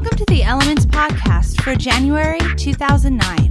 Welcome to the Elements Podcast for January 2009.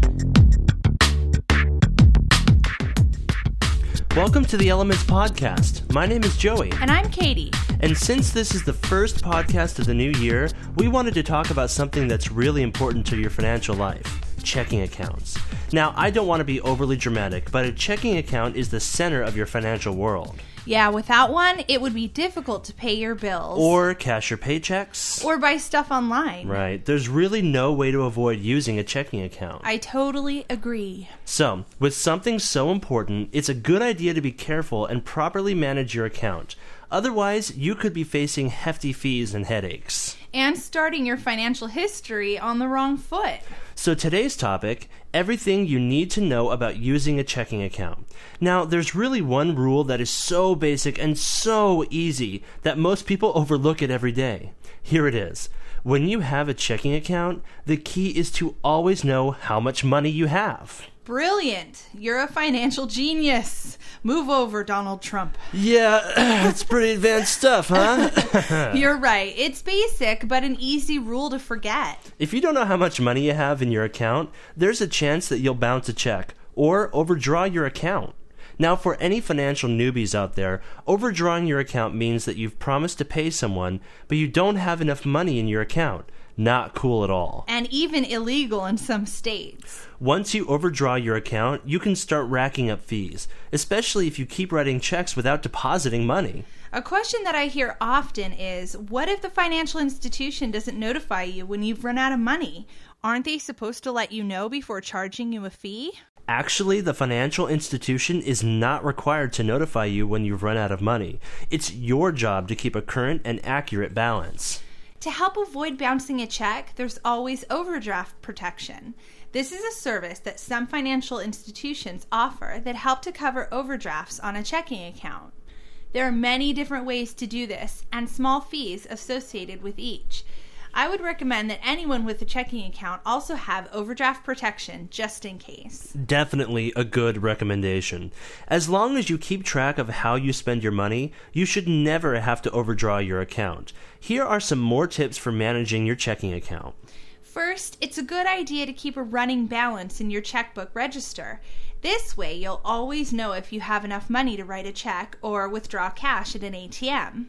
Welcome to the Elements Podcast. My name is Joey. And I'm Catie. And since this is the first podcast of the new year, we wanted to talk about something that's really important to your financial life checking accounts. Now, I don't want to be overly dramatic, but a checking account is the center of your financial world. Yeah, without one, it would be difficult to pay your bills. Or cash your paychecks. Or buy stuff online. Right. There's really no way to avoid using a checking account. I totally agree. So, with something so important, it's a good idea to be careful and properly manage your account. Otherwise, you could be facing hefty fees and headaches. And starting your financial history on the wrong foot. So, today's topic everything you need to know about using a checking account. Now, there's really one rule that is so basic and so easy that most people overlook it every day. Here it is. When you have a checking account, the key is to always know how much money you have. Brilliant. You're a financial genius. Move over, Donald Trump. Yeah, it's pretty advanced stuff, huh? You're right. It's basic, but an easy rule to forget. If you don't know how much money you have in your account, there's a chance that you'll bounce a check or overdraw your account. Now, for any financial newbies out there, overdrawing your account means that you've promised to pay someone, but you don't have enough money in your account. Not cool at all. And even illegal in some states. Once you overdraw your account, you can start racking up fees, especially if you keep writing checks without depositing money. A question that I hear often is what if the financial institution doesn't notify you when you've run out of money? Aren't they supposed to let you know before charging you a fee? Actually, the financial institution is not required to notify you when you've run out of money. It's your job to keep a current and accurate balance. To help avoid bouncing a check, there's always overdraft protection. This is a service that some financial institutions offer that help to cover overdrafts on a checking account. There are many different ways to do this and small fees associated with each. I would recommend that anyone with a checking account also have overdraft protection just in case. Definitely a good recommendation. As long as you keep track of how you spend your money, you should never have to overdraw your account. Here are some more tips for managing your checking account. First, it's a good idea to keep a running balance in your checkbook register. This way, you'll always know if you have enough money to write a check or withdraw cash at an ATM.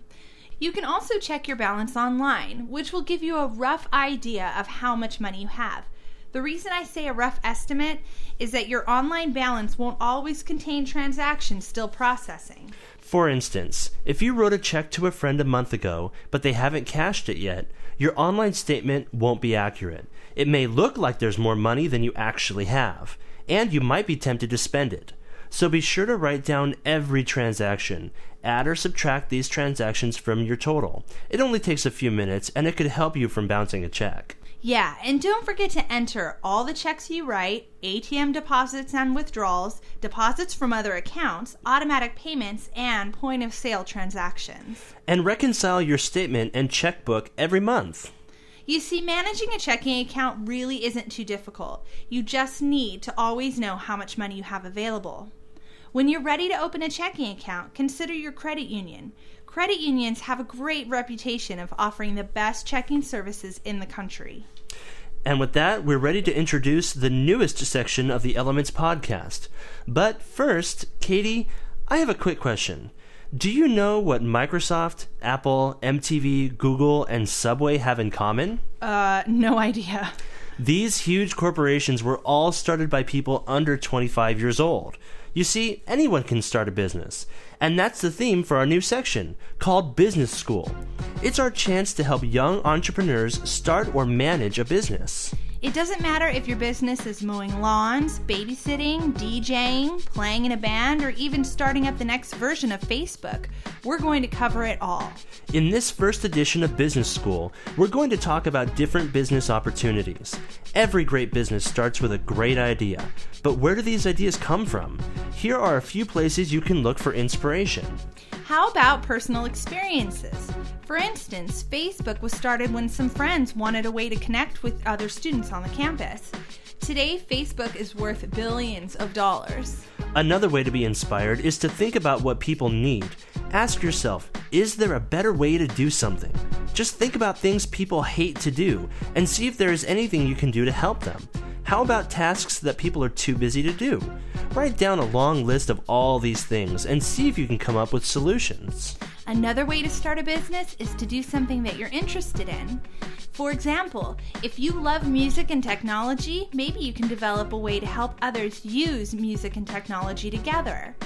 You can also check your balance online, which will give you a rough idea of how much money you have. The reason I say a rough estimate is that your online balance won't always contain transactions still processing. For instance, if you wrote a check to a friend a month ago, but they haven't cashed it yet, your online statement won't be accurate. It may look like there's more money than you actually have, and you might be tempted to spend it. So be sure to write down every transaction. Add or subtract these transactions from your total. It only takes a few minutes and it could help you from bouncing a check. Yeah, and don't forget to enter all the checks you write, ATM deposits and withdrawals, deposits from other accounts, automatic payments, and point of sale transactions. And reconcile your statement and checkbook every month. You see, managing a checking account really isn't too difficult. You just need to always know how much money you have available. When you're ready to open a checking account, consider your credit union. Credit unions have a great reputation of offering the best checking services in the country. And with that, we're ready to introduce the newest section of the Elements podcast. But first, Catie, I have a quick question. Do you know what Microsoft, Apple, MTV, Google, and Subway have in common? Uh, no idea. These huge corporations were all started by people under 25 years old. You see, anyone can start a business. And that's the theme for our new section, called Business School. It's our chance to help young entrepreneurs start or manage a business. It doesn't matter if your business is mowing lawns, babysitting, DJing, playing in a band, or even starting up the next version of Facebook. We're going to cover it all. In this first edition of Business School, we're going to talk about different business opportunities. Every great business starts with a great idea, but where do these ideas come from? Here are a few places you can look for inspiration. How about personal experiences? For instance, Facebook was started when some friends wanted a way to connect with other students on the campus. Today, Facebook is worth billions of dollars. Another way to be inspired is to think about what people need. Ask yourself, is there a better way to do something? Just think about things people hate to do and see if there is anything you can do to help them. How about tasks that people are too busy to do? Write down a long list of all these things and see if you can come up with solutions. Another way to start a business is to do something that you're interested in. For example, if you love music and technology, maybe you can develop a way to help others use music and technology together.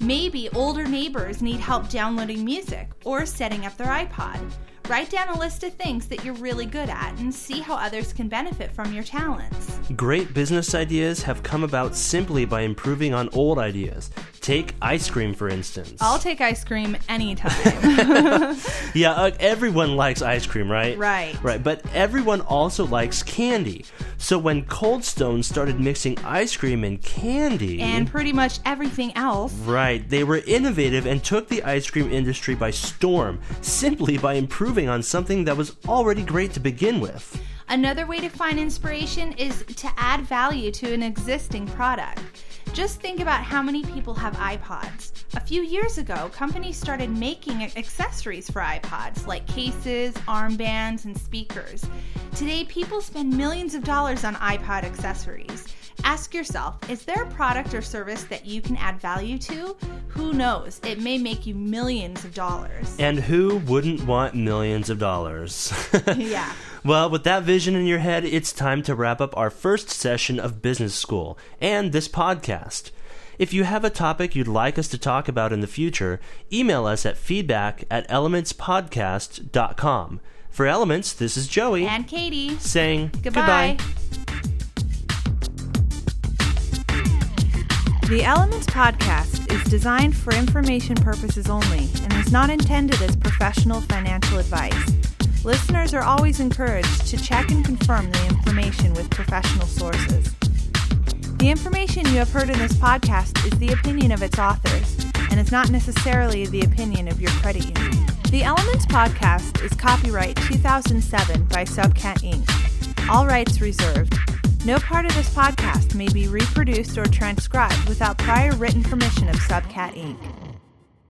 Maybe older neighbors need help downloading music or setting up their iPod. Write down a list of things that you're really good at and see how others can benefit from your talents. Great business ideas have come about simply by improving on old ideas. Take ice cream, for instance. I'll take ice cream anytime. yeah, uh, everyone likes ice cream, right? Right. Right, but everyone also likes candy. So when Cold Stone started mixing ice cream and candy. and pretty much everything else. Right, they were innovative and took the ice cream industry by storm simply by improving on something that was already great to begin with. Another way to find inspiration is to add value to an existing product. Just think about how many people have iPods. A few years ago, companies started making accessories for iPods like cases, armbands, and speakers. Today, people spend millions of dollars on iPod accessories. Ask yourself is there a product or service that you can add value to? Who knows? It may make you millions of dollars. And who wouldn't want millions of dollars? yeah. Well, with that vision in your head, it's time to wrap up our first session of business school and this podcast. If you have a topic you'd like us to talk about in the future, email us at feedback at elementspodcast.com. For Elements, this is Joey. And Catie. Saying goodbye. goodbye. The Elements podcast is designed for information purposes only and is not intended as professional financial advice. Listeners are always encouraged to check and confirm the information with professional sources. The information you have heard in this podcast is the opinion of its authors and is not necessarily the opinion of your credit union. The Elements podcast is copyright 2007 by Subcat Inc. All rights reserved. No part of this podcast may be reproduced or transcribed without prior written permission of Subcat Inc.